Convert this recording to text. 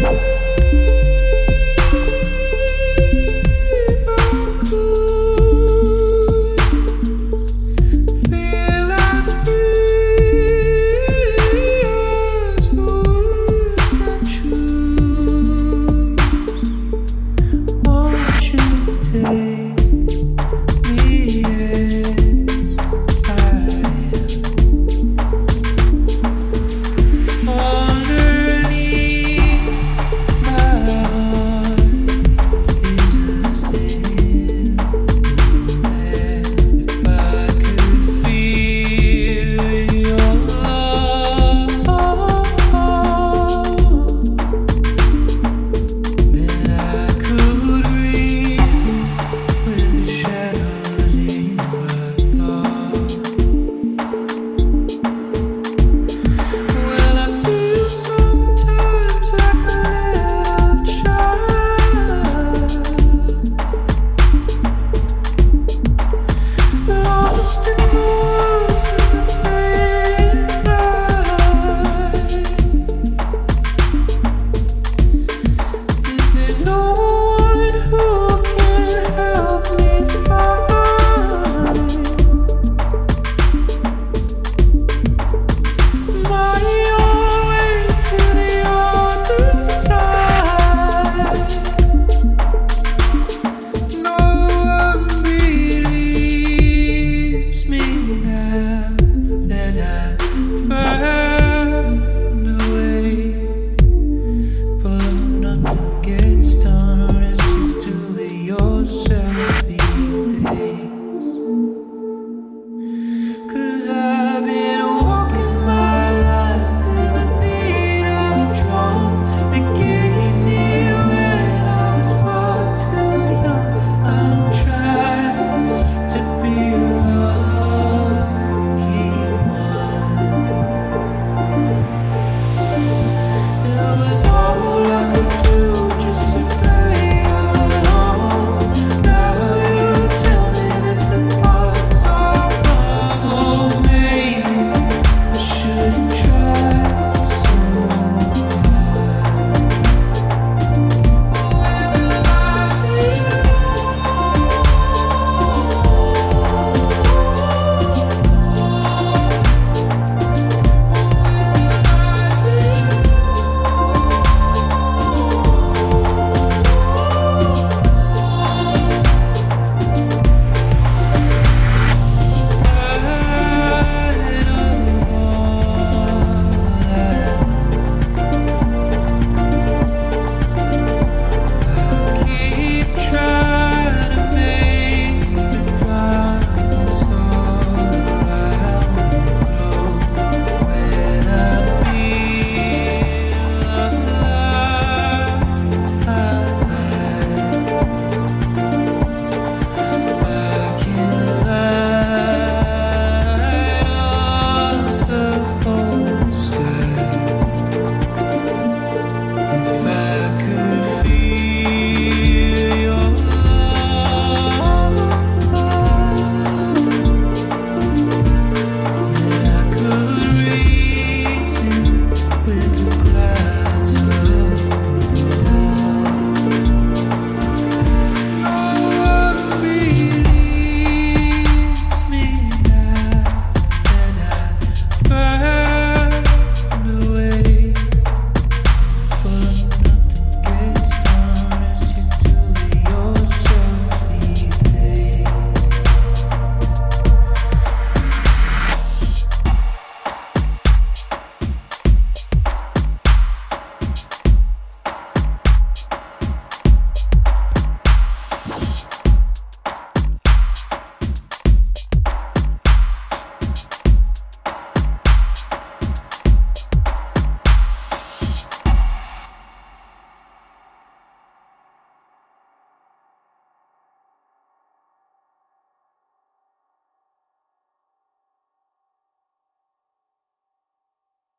you